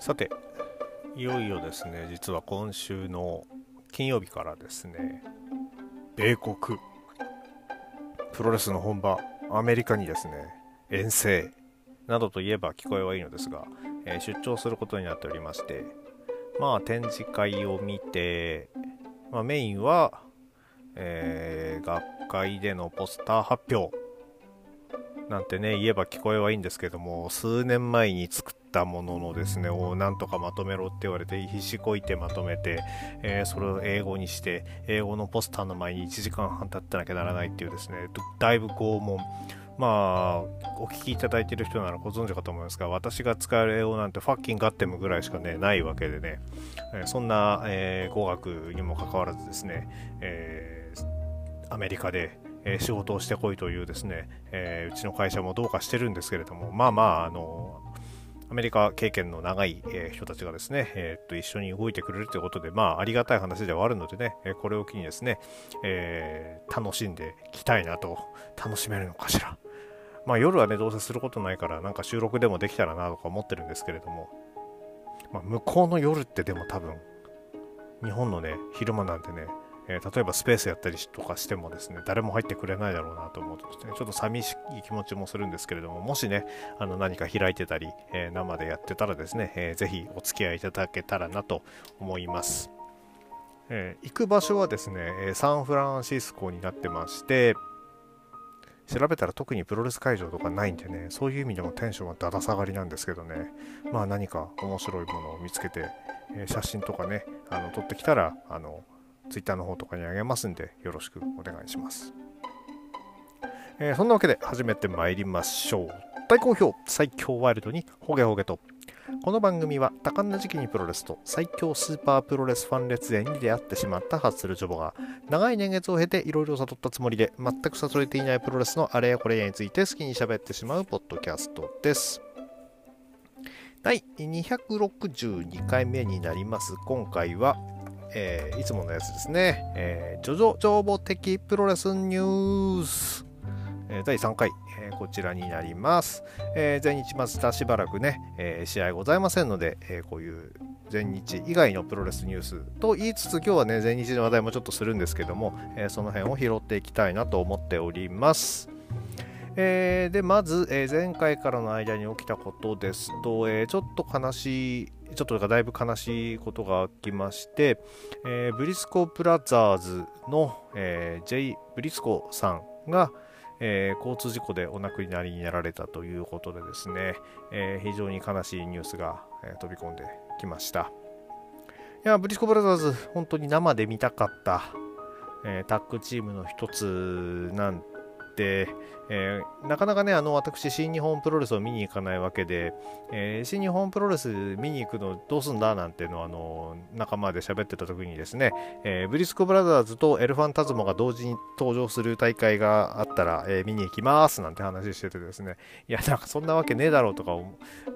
さていよいよですね実は今週の金曜日からですね米国プロレスの本場アメリカにですね遠征などといえば聞こえはいいのですが、えー、出張することになっておりましてまあ展示会を見て、まあ、メインは、えー、学会でのポスター発表なんてね言えば聞こえはいいんですけども数年前に作っったもののですねをなんとかまとめろって言われて必死こいてまとめて、えー、それを英語にして英語のポスターの前に1時間半経ってなきゃならないっていうですねだいぶ拷問。まあ、お聞きいただいている人ならご存知かと思いますが、私が使える英語なんてファッキンガッテムぐらいしかね、ないわけでね、えー、そんな、えー、語学にもかかわらずですね、えー、アメリカで、え仕事をしてこいというですね、えうちの会社もどうかしてるんですけれども、まあまあ、あの、アメリカ経験の長い、え人たちがですね、えー、っと一緒に動いてくれるということで、まあ、ありがたい話ではあるのでね、えこれを機にですね、えー、楽しんでいきたいなと、楽しめるのかしら。まあ、夜はね、どうせすることないから、なんか収録でもできたらなとか思ってるんですけれども、まあ、向こうの夜ってでも多分、日本のね、昼間なんてね、えー、例えばスペースやったりとかしてもですね、誰も入ってくれないだろうなと思うとですね、ちょっと寂しい気持ちもするんですけれども、もしね、あの何か開いてたり、えー、生でやってたらですね、えー、ぜひお付き合いいただけたらなと思います。え、行く場所はですね、サンフランシスコになってまして、調べたら特にプロレス会場とかないんでね、そういう意味でもテンションはだだ下がりなんですけどね、まあ何か面白いものを見つけて、え、写真とかね、あの撮ってきたら、あの、Twitter の方とかにあげますんで、よろしくお願いします。えー、そんなわけで始めてまいりましょう。大好評、最強ワイルドにホゲホゲと。この番組は多感な時期にプロレスと最強スーパープロレスファン列伝に出会ってしまったハッスルジョボが長い年月を経ていろいろ悟ったつもりで全く悟れていないプロレスのあれやこれやについて好きに喋ってしまうポッドキャストです。第262回目になります。今回はえー、いつものやつですね、えー、ジョジョ情報的プロレスニュース、えー、第3回、えー、こちらになります。えー、全日まずしばらくね、えー、試合ございませんので、えー、こういう全日以外のプロレスニュースと言いつつ今日はね全日の話題もちょっとするんですけども、えー、その辺を拾っていきたいなと思っております。えー、でまず、えー、前回からの間に起きたことですと、えー、ちょっと悲しいちょっとだいぶ悲しいことが起きまして、えー、ブリスコブラザーズの、えー、ジェイ・ブリスコさんが、えー、交通事故でお亡くなりになられたということでですね、えー、非常に悲しいニュースが、えー、飛び込んできました。いや、ブリスコブラザーズ、本当に生で見たかった、えー、タッグチームの一つなんて、えー、なかなかね、あの、私、新日本プロレスを見に行かないわけで、えー、新日本プロレス見に行くのどうすんだなんていうのを、あの、仲間で喋ってた時にですね、えー、ブリスコブラザーズとエルファンタズモが同時に登場する大会があったら、え見に行きますなんて話しててですね、いや、なんかそんなわけねえだろうとか、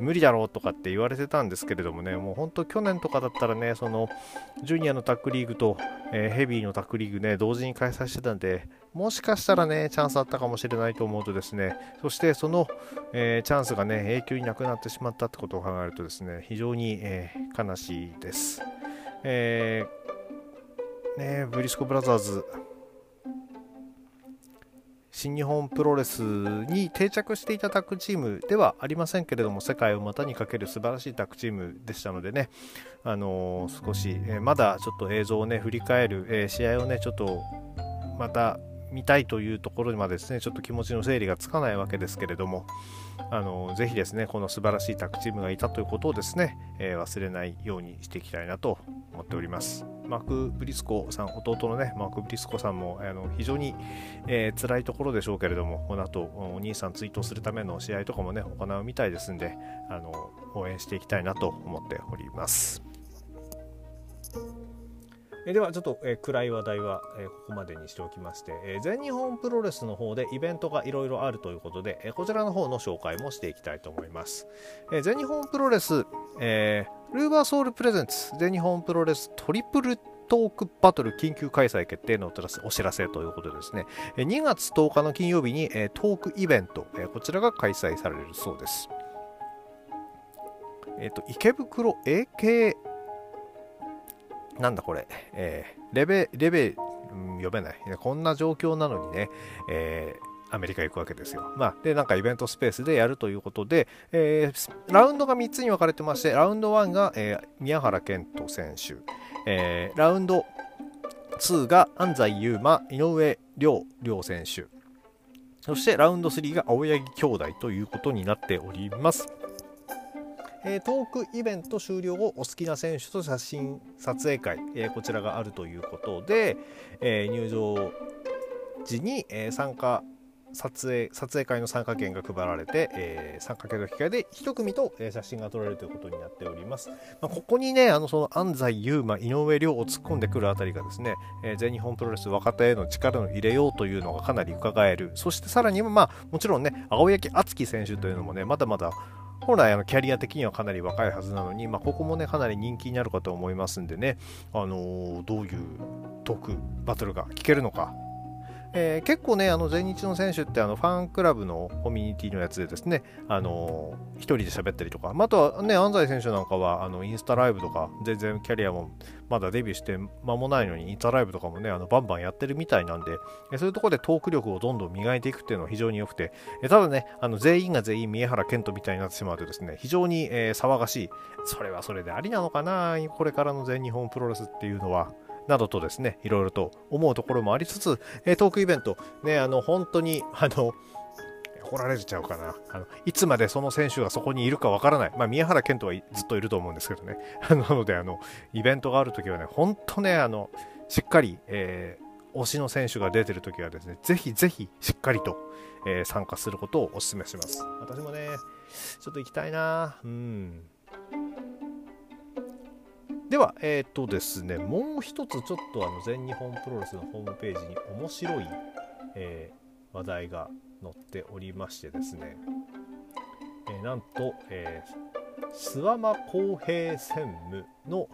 無理だろうとかって言われてたんですけれどもね、もう本当去年とかだったらね、その、ジュニアのタッグリーグと、えヘビーのタッグリーグね、同時に開催してたんで、もしかしたらね、チャンスあったかもしれないとと思うとですね、そしてその、えー、チャンスがね、永久になくなってしまったってことを考えるとですね、非常に、えー、悲しいです。えー、ね、ブリスコブラザーズ、新日本プロレスに定着していたタッグチームではありませんけれども、世界を股にかける素晴らしいタッグチームでしたのでね、あのー、少し、えー、まだちょっと映像をね、振り返る、えー、試合をね、ちょっとまた見たいというところまでですね、ちょっと気持ちの整理がつかないわけですけれども、あのぜひですね、この素晴らしいタッグチームがいたということをですね、えー、忘れないようにしていきたいなと思っております。マーク・ブリスコさん、弟のね、マーク・ブリスコさんもあの非常に、えー、辛いところでしょうけれども、この後、お兄さん追悼するための試合とかもね、行うみたいですんで、あの応援していきたいなと思っております。えではちょっと、え暗い話題は、えここまでにしておきまして、え全日本プロレスの方でイベントがいろいろあるということで、えこちらの方の紹介もしていきたいと思います。え全日本プロレス、えー、ルーバーソウルプレゼンツ全日本プロレストリプルトークバトル緊急開催決定のお知らせということでですね、2月10日の金曜日にトークイベント、こちらが開催されるそうです。えっ、と、池袋 AK、なんだこれ、えー、レベ、レベ、うん、読めない。こんな状況なのにね、えーアメリカ行くわけですよ。まあ、で、なんかイベントスペースでやるということで、えー、ラウンドが3つに分かれてまして、ラウンド1が、えー、宮原健人選手、えー、ラウンド2が安西優真、井上亮亮選手、そしてラウンド3が青柳兄弟ということになっております。えー、トークイベント終了後お好きな選手と写真撮影会、えー、こちらがあるということで、えー、入場時に、え参加撮影撮影会の参加券が配られて、えー、参加券の機会で1組と、えー、写真が撮られるということになっております、まあ、ここにねあのその安西優真井上亮を突っ込んでくるあたりがですね、えー、全日本プロレス若手への力を入れようというのがかなり伺える。そしてさらにまあもちろんね青柳敦樹選手というのもねまだまだ本来あのキャリア的にはかなり若いはずなのに、まあ、ここもねかなり人気になるかと思いますんでね、あのー、どういうトークバトルが聞けるのか。えー、結構ね、あの全日の選手ってあのファンクラブのコミュニティのやつでですね、あのー、一人で喋ったりとか、まあとはね、安西選手なんかはあのインスタライブとか、全然キャリアもまだデビューして間もないのに、インスタライブとかもね、あのバンバンやってるみたいなんで、えそういうところでトーク力をどんどん磨いていくっていうのは非常に良くて、えただね、あの全員が全員宮原健人みたいになってしまうとですね、非常に、え、騒がしい、それはそれでありなのかな、これからの全日本プロレスっていうのは。などとですね、いろいろと思うところもありつつ、えトークイベント、ね、あの、本当に、あの、怒られちゃうかな。あのいつまでその選手がそこにいるかわからない。まあ、宮原健人はずっといると思うんですけどね。なので、あの、イベントがあるときはね、本当ね、あの、しっかり、えー、推しの選手が出てるときはですね、ぜひぜひしっかりと、えー、参加することをお勧めします。私もね、ちょっと行きたいなうん。では、えっ、ー、とですね、もう一つちょっとあの全日本プロレスのホームページに面白い、えー、話題が載っておりましてですね、えー、なんと、えー、諏訪間公平専務の、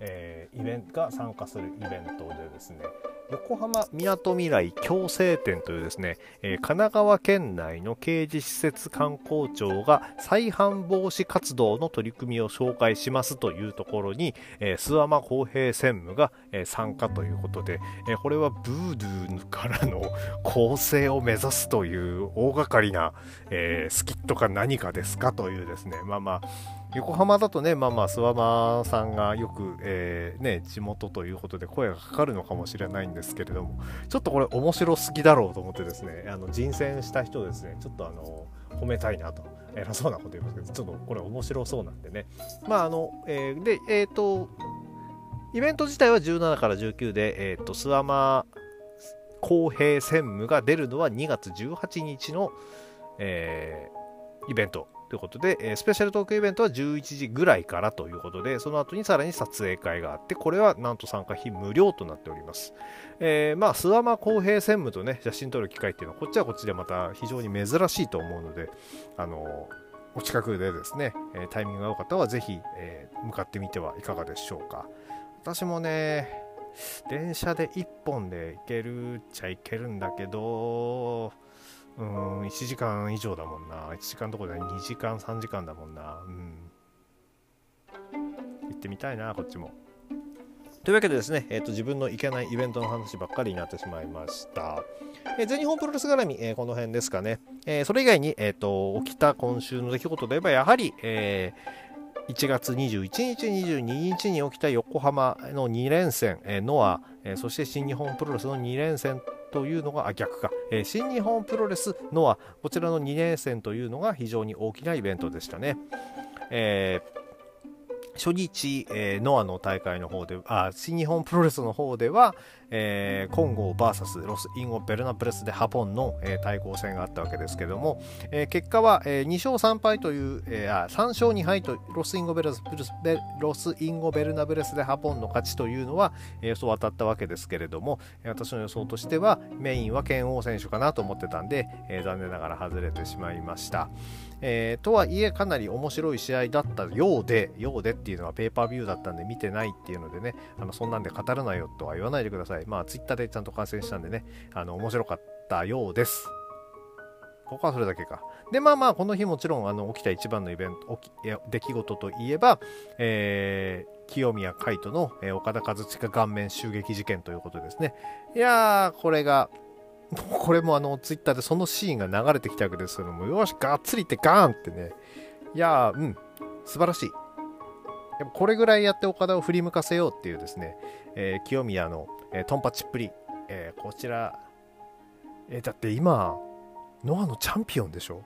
えー、イベントが参加するイベントでですね、横浜みなとみらい共生店というですね、えー、神奈川県内の刑事施設観光庁が再犯防止活動の取り組みを紹介しますというところに、えー、諏訪間公平専務が、えー、参加ということで、えこれはブードゥーからの構成を目指すという大掛かりな、えスキットか何かですかというですね、まあまあ、横浜だとね、まあまあ、諏訪間さんがよく、えー、ね、地元ということで声がかかるのかもしれないんですけれども、ちょっとこれ面白すぎだろうと思ってですね、あの人選した人ですね、ちょっとあの、褒めたいなと、偉そうなこと言いますけど、ちょっとこれ面白そうなんでね。まあ、あの、えー、で、えっ、ー、と、イベント自体は17から19で、えっ、ー、と、諏訪間公平専務が出るのは2月18日の、えー、イベントということで、えスペシャルトークイベントは11時ぐらいからということで、その後にさらに撮影会があって、これはなんと参加費無料となっております。えー、まあ、諏訪間公平専務とね、写真撮る機会っていうのは、こっちはこっちでまた非常に珍しいと思うので、あのお近くでですね、えタイミングが良かったらぜひ、えー、向かってみてはいかがでしょうか。私もね、電車で1本で行けるっちゃ行けるんだけど、うん、1時間以上だもんな。1時間どころで2時間、3時間だもんな。うん。行ってみたいな、こっちも。というわけでですね、えーと、自分の行けないイベントの話ばっかりになってしまいました。えー、全日本プロレス絡み、えー、この辺ですかね。えー、それ以外に、えーと、起きた今週の出来事で言えば、やはり、え1月21日、22日に起きた横浜の2連戦、えノア、えそして新日本プロレスの2連戦というのが、あ、逆か、えー、新日本プロレスのは、こちらの2連戦というのが非常に大きなイベントでしたね。えー初日、えー、ノアの大会の方で、あ、新日本プロレスの方では、えー、コンゴ VS ロス・インゴ・ベルナブレスでハポンの、えー、対抗戦があったわけですけども、えー、結果は、えー、2勝3敗という、えー、あ3勝2敗とロス・インゴベルベ、ロス・インゴベルナブレス・デ・ハポンの勝ちというのは、えー、予想当たったわけですけれども、私の予想としてはメインは拳王選手かなと思ってたんで、えー、残念ながら外れてしまいました。えー、とはいえかなり面白い試合だったようで、ようでっていうのはペーパービューだったんで見てないっていうのでね、あのそんなんで語らないよとは言わないでください。まあツイッターでちゃんと観戦したんでね、あの面白かったようです。ここはそれだけか。で、まあまあ、この日もちろんあの起きた一番のイベント、起きいや出来事といえば、えー、清宮海斗の、えー、岡田和親顔面襲撃事件ということですね。いやー、これが、これもあの、ツイッターでそのシーンが流れてきたわけですけども、よし、がっつりってガーンってね。いやー、うん、素晴らしい。でもこれぐらいやって岡田を振り向かせようっていうですね、えー、清宮の、えー、トンパチっぷり、えー、こちら、えだって今、ノアのチャンピオンでしょ？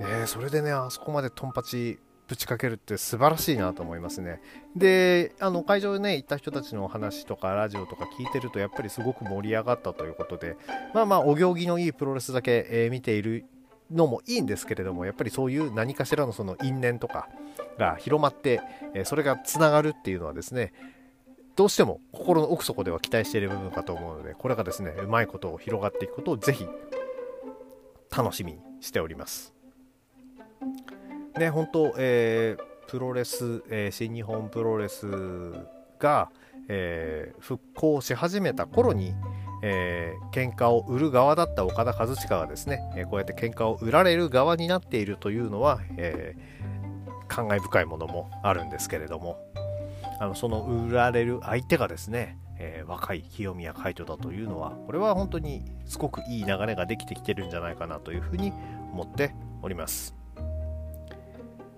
え、それでね、あそこまでトンパチぶちかけるって素晴らしいなと思いますね。で、あの会場ね、行った人たちのお話とかラジオとか聞いてると、やっぱりすごく盛り上がったということで、まあまあ、お行儀のいいプロレスだけ、えー、見ているのもいいんですけれども、やっぱりそういう何かしらのその因縁とかが広まって、えー、それがつながるっていうのはですね、どうしても心の奥底では期待している部分かと思うので、これがですね、うまいことを広がっていくことをぜひ楽しみにしております。ね、本当、えー、プロレス、えー、新日本プロレスが、えー、復興し始めた頃に、えー、喧嘩を売る側だった岡田和親がですね、えー、こうやって喧嘩を売られる側になっているというのは、えー、感慨深いものもあるんですけれども、あのその売られる相手がですね、えー、若い清宮海斗だというのはこれは本当にすごくいい流れができてきてるんじゃないかなというふうに思っております。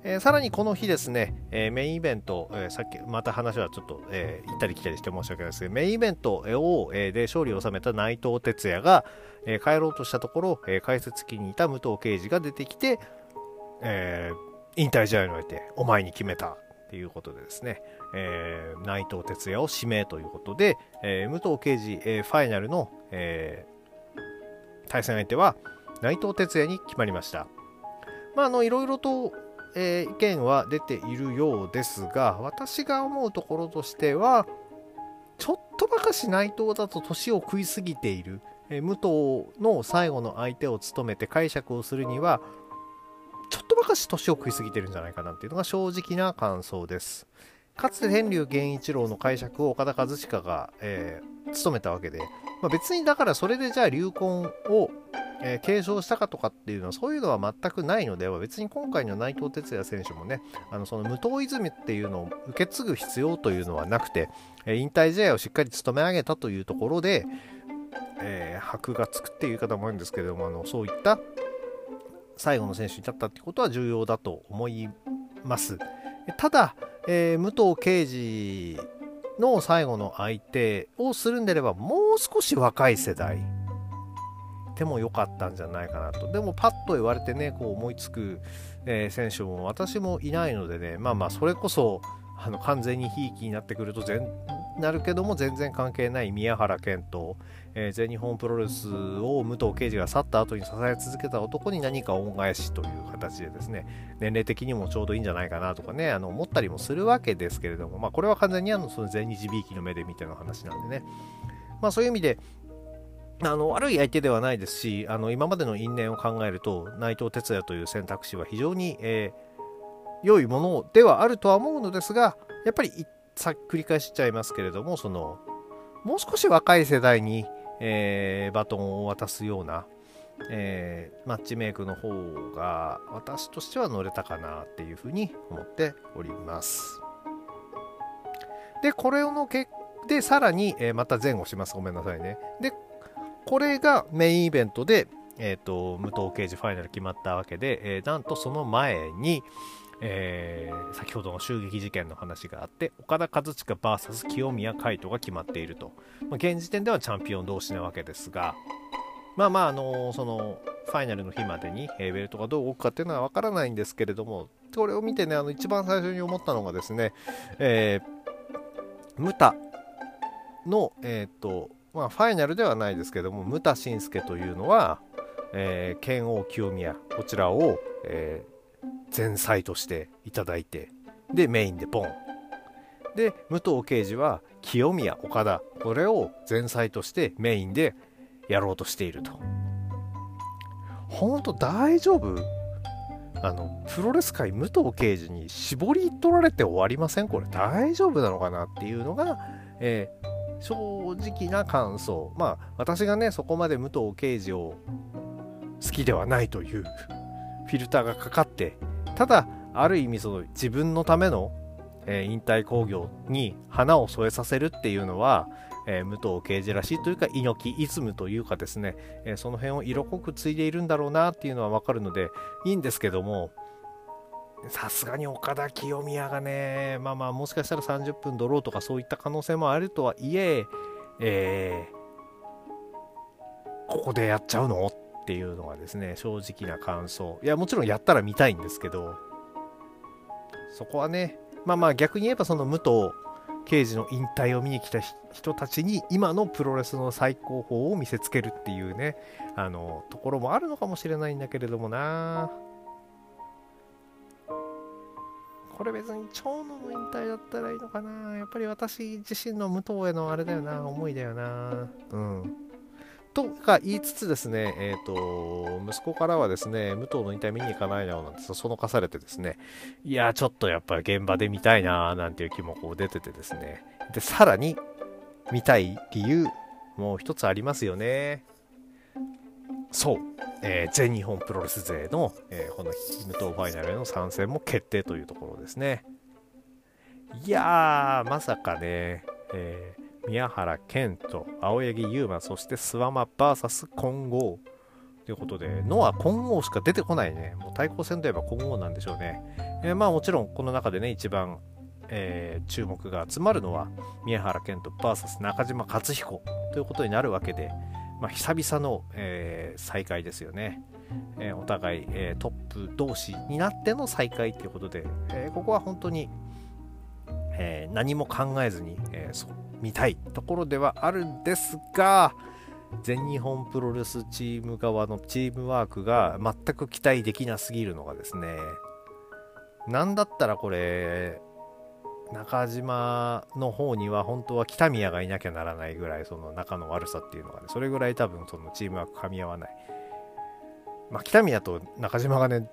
えー、さらにこの日ですね、えー、メインイベント、えー、さっきまた話はちょっと、え行ったり来たりして申し訳ないですけど、メインイベントを、えで勝利を収めた内藤哲也が、え帰ろうとしたところ、え解説機にいた武藤敬司が出てきて、え引退試合においてお前に決めたということでですね、えー、内藤哲也を指名ということで、えー、武藤敬司、えー、ファイナルの、え対戦相手は内藤哲也に決まりました。まあ、あのいろいろと、え意見は出ているようですが私が思うところとしてはちょっとばかし内藤だと年を食いすぎている、え武藤の最後の相手を務めて解釈をするにはちょっとばかし年を食いすぎてるんじゃないかなっていうのが正直な感想です。かつて天竜源一郎の解釈を岡田和親が、えー、務めたわけで、まあ、別にだからそれでじゃあ流行を、えー、継承したかとかっていうのはそういうのは全くないのでは別に今回の内藤哲也選手もねあのその無党イズムっていうのを受け継ぐ必要というのはなくて、え、引退試合をしっかり務め上げたというところで、えー、箔がつくっていう言い方もあるんですけれどもあのそういった最後の選手に立ったってことは重要だと思います。ただ、えー、武藤敬司の最後の相手をするんであればもう少し若い世代でも良かったんじゃないかなと。でもパッと言われてねこう思いつく、えー、選手も私もいないのでねまあまあそれこそあの完全にひいきになってくると全なるけども全然関係ない宮原健人、えー、全日本プロレスを武藤敬司が去った後に支え続けた男に何か恩返しという形でですね年齢的にもちょうどいいんじゃないかなとかねあの思ったりもするわけですけれども、まあ、これは完全にあのその全日びいきの目で見ての話なんでね、まあ、そういう意味であの悪い相手ではないですしあの今までの因縁を考えると内藤哲也という選択肢は非常に、えー、良いものではあるとは思うのですがやっぱりさ繰り返しちゃいますけれどもそのもう少し若い世代にえー、バトンを渡すような、えー、マッチメイクの方が私としては乗れたかなっていうふうに思っております。で、これのけで、さらに、えー、また前後します。ごめんなさいね。で、これがメインイベントで、えっ、ー、と、無党刑事ファイナル決まったわけで、えー、なんとその前に、えー、先ほどの襲撃事件の話があって岡田和親 VS 清宮海斗が決まっていると、まあ、現時点ではチャンピオン同士なわけですがまあまあ、あのー、そのファイナルの日までに、えー、ベルトがどう動くかっていうのは分からないんですけれどもこれを見てねあの一番最初に思ったのがですね、えー、ムタの、えーとまあ、ファイナルではないですけどもムタ信介というのは、えー、剣王清宮こちらを、えー、前菜としていただいてでメインでポン。で武藤敬司は清宮岡田これを前菜としてメインでやろうとしていると。本当大丈夫？あのプロレス界武藤敬司に絞り取られて終わりません？これ大丈夫なのかな？っていうのが、えー、正直な感想。まあ私がねそこまで武藤敬司を好きではないという フィルターがかかってただある意味その自分のための、えー、引退工業に花を添えさせるっていうのは、えー、武藤敬司らしいというか猪木イズムというかですね、えー、その辺を色濃く継いでいるんだろうなっていうのはわかるのでいいんですけどもさすがに岡田清宮がねまあまあもしかしたら30分ドローとかそういった可能性もあるとはいええー、ここでやっちゃうの？っていうのがですね正直な感想。いやもちろんやったら見たいんですけどそこはねまあまあ逆に言えばその武藤刑事の引退を見に来た人たちに今のプロレスの最高峰を見せつけるっていうねあのところもあるのかもしれないんだけれどもな。これ別に長野の引退だったらいいのかな。やっぱり私自身の武藤へのあれだよな。思いだよな。うん。とか言いつつですね、えっ、ー、と、息子からはですね、武藤の引退見に行かないな、なんてそのかされてですね、いや、ちょっとやっぱり現場で見たいな、なんていう気もこう出ててですね、で、さらに、見たい理由、もう一つありますよね。そう、えー、全日本プロレス勢の、えー、この武藤ファイナルへの参戦も決定というところですね。いやー、まさかね、えー宮原健人、青柳優馬、そして諏訪間 VS 混合。ということで、ノア混合しか出てこないね。もう対抗戦といえば混合なんでしょうね。えー、まあもちろんこの中でね、一番、えー、注目が集まるのは宮原健人 VS 中島克彦ということになるわけで、まあ、久々の、えー、再会ですよね。えお互い、えトップ同士になっての再会ということで、えここは本当に、え何も考えずに、えー、見たいところではあるんですが全日本プロレスチーム側のチームワークが全く期待できなすぎるのがですねなんだったらこれ中島の方には本当は北宮がいなきゃならないぐらいその仲の悪さっていうのがねそれぐらい多分そのチームワーク噛み合わない。まあ北宮と中島がね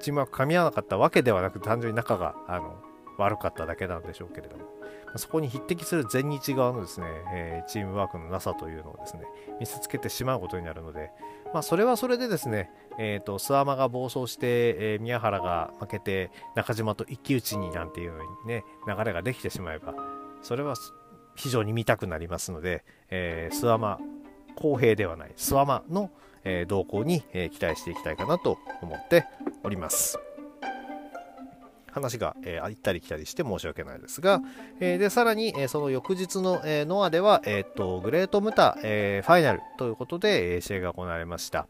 チームワーク噛み合わなかったわけではなく単純に仲があの悪かっただけなんでしょうけれども。そこに匹敵する全日側のですね、えー、チームワークのなさというのをですね、見せつけてしまうことになるので、まあ、それはそれでですね、え、ー、と、諏訪間が暴走して、えー、宮原が負けて、中島と一騎打ちになんていうね、流れができてしまえば、それは非常に見たくなりますので、えー、諏訪間、公平ではない、諏訪間の、えー、動向に、え、期待していきたいかなと思っております。話が、えー、行ったり来たりして申し訳ないですが、えー、で、さらに、えー、その翌日の、えー、ノアでは、えー、っと、グレートムタ、えー、ファイナルということで、えー、試合が行われました。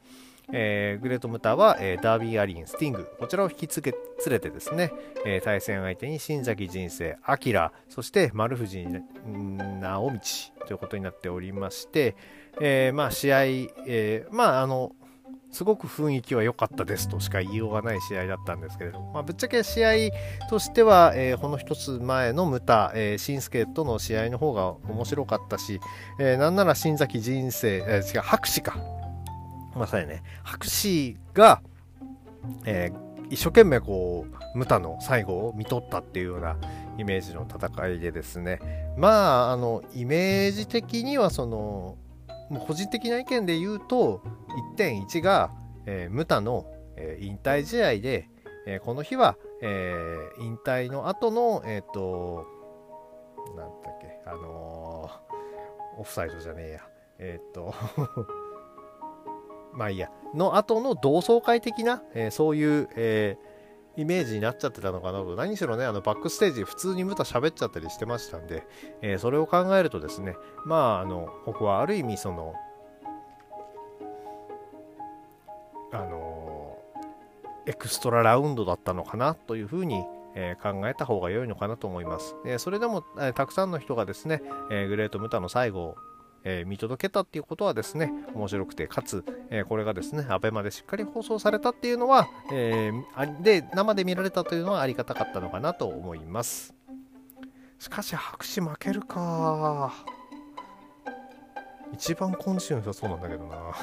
えー、グレートムタは、えー、ダービーアリン、スティング、こちらを引きつけ連れてですね、えー、対戦相手に新崎人生、 AKIRA、そして丸藤正道ということになっておりまして、えー、まあ試合、えー、まああの、すごく雰囲気は良かったですとしか言いようがない試合だったんですけれども、まあ、ぶっちゃけ試合としては、えー、この一つ前のムタ、えー、シンスケとの試合の方が面白かったし、えー、なんなら新崎人生、えー、違う、白紙か。まさにね、白紙が、えー、一生懸命こう、ムタの最後を見とったっていうようなイメージの戦いでですね、まあ、あの、イメージ的にはその、もう個人的な意見で言うと1.1が、えー、ムタの、えー、引退試合で、えー、この日は、えー、引退の後のえっ、ー、となんだっけあのー、オフサイドじゃねえや。えっ、ー、と まあいいや。の後の同窓会的な、えー、そういう、えー、イメージになっちゃってたのかなと、何しろね、あのバックステージ、普通にムタ喋っちゃったりしてましたんで、えー、それを考えるとですね、まあ、あの、僕はある意味、その、あのエクストララウンドだったのかなというふうに、えー、考えた方が良いのかなと思います。えー、それでも、えー、たくさんの人がですね、えグレート・ムタの最後をえー、見届けたっていうことはですね、面白くて、かつ、えー、これがですね、アベマでしっかり放送されたっていうのは、えー、で、生で見られたというのはありがたかったのかなと思います。しかし、白紙負けるか。一番今週の人そうなんだけどな。は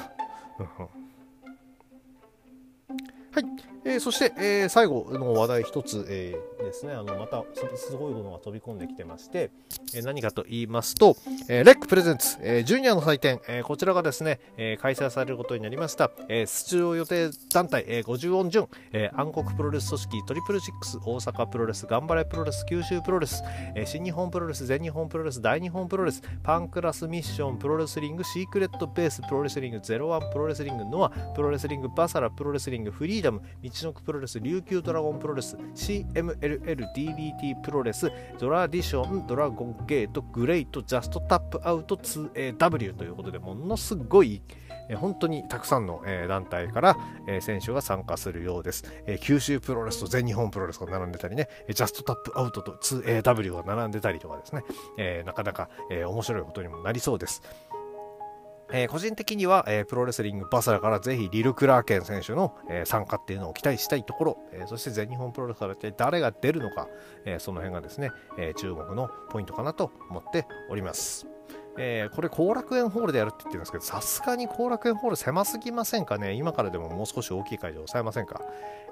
い。えー、そして、えー、最後の話題一つ、えー、ですね、あのまたすごいものが飛び込んできてまして、えー、何かと言いますと、えー、レックプレゼンツ、えー、ジュニアの祭典、えー、こちらがですね、えー、開催されることになりました、えー、出場予定団体、えー、50音順、えー、暗黒プロレス組織トリプルシックス大阪プロレス、頑張れプロレス、九州プロレス、えー、新日本プロレス、全日本プロレス、大日本プロレス、パンクラスミッション、プロレスリング、シークレットベース、プロレスリング、ゼロワンプロレスリング、ノア、プロレスリング、バサラ、プロレスリング、フリーダム、みちのくプロレス、琉球ドラゴンプロレス CMLL DDT プロレスドラディションドラゴンゲートグレイトジャストタップアウト 2AW ということでものすごい本当にたくさんの団体から選手が参加するようです。九州プロレスと全日本プロレスが並んでたりね、ジャストタップアウトと 2AW が並んでたりとかですね、なかなか面白いことにもなりそうです。えー、個人的には、えー、プロレスリングバサラからぜひリル・クラーケン選手の、えー、参加っていうのを期待したいところ、えそして全日本プロレスから誰が出るのか、えその辺がですね、え注目のポイントかなと思っております。えこれ後楽園ホールでやるって言ってるんですけど、さすがに後楽園ホール狭すぎませんかね？今からでももう少し大きい会場抑えませんか、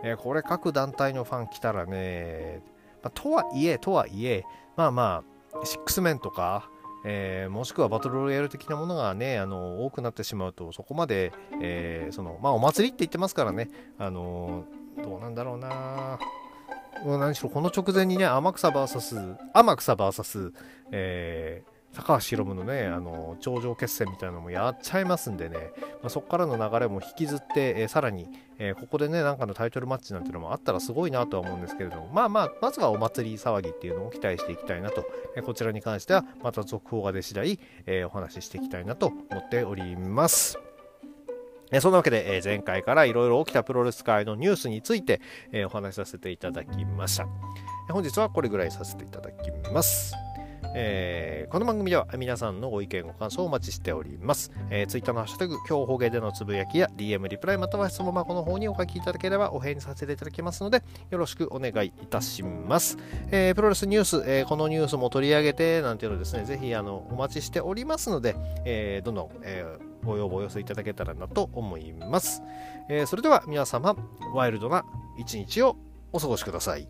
えこれ各団体のファン来たらね、まあ、とはいえ、とはいえ、まあまあ、シックスメンとか、えー、もしくはバトルロイヤル的なものがね、あの多くなってしまうと、そこまで、えー、その、まあ、お祭りって言ってますからね、あのどうなんだろうな。何しろ、この直前にね、天草 VS、天草 VS、えー、高橋宏夢のね、あの頂上決戦みたいなのもやっちゃいますんでね、まあ、そこからの流れも引きずって、えー、さらに、えー、ここでね、なんかのタイトルマッチなんてのもあったらすごいなとは思うんですけれども、まあまあ、まずはお祭り騒ぎっていうのを期待していきたいなと、えー、こちらに関してはまた続報が出次第、えお話ししていきたいなと思っております。えそんなわけで、え前回からいろいろ起きたプロレス界のニュースについて、えお話しさせていただきました。本日はこれぐらいさせていただきます。えー、この番組では皆さんのご意見ご感想をお待ちしております、えー、ツイッターのハッシュタグ今日方言でのつぶやきや DM リプライまたは質問箱の方にお書きいただければお返事させていただきますのでよろしくお願いいたします、えー、プロレスニュース、えー、このニュースも取り上げてなんていうのですねぜひあのお待ちしておりますので、えー、どんどん、えー、ご要望お寄せいただけたらなと思います、えー、それでは皆様ワイルドな一日をお過ごしください。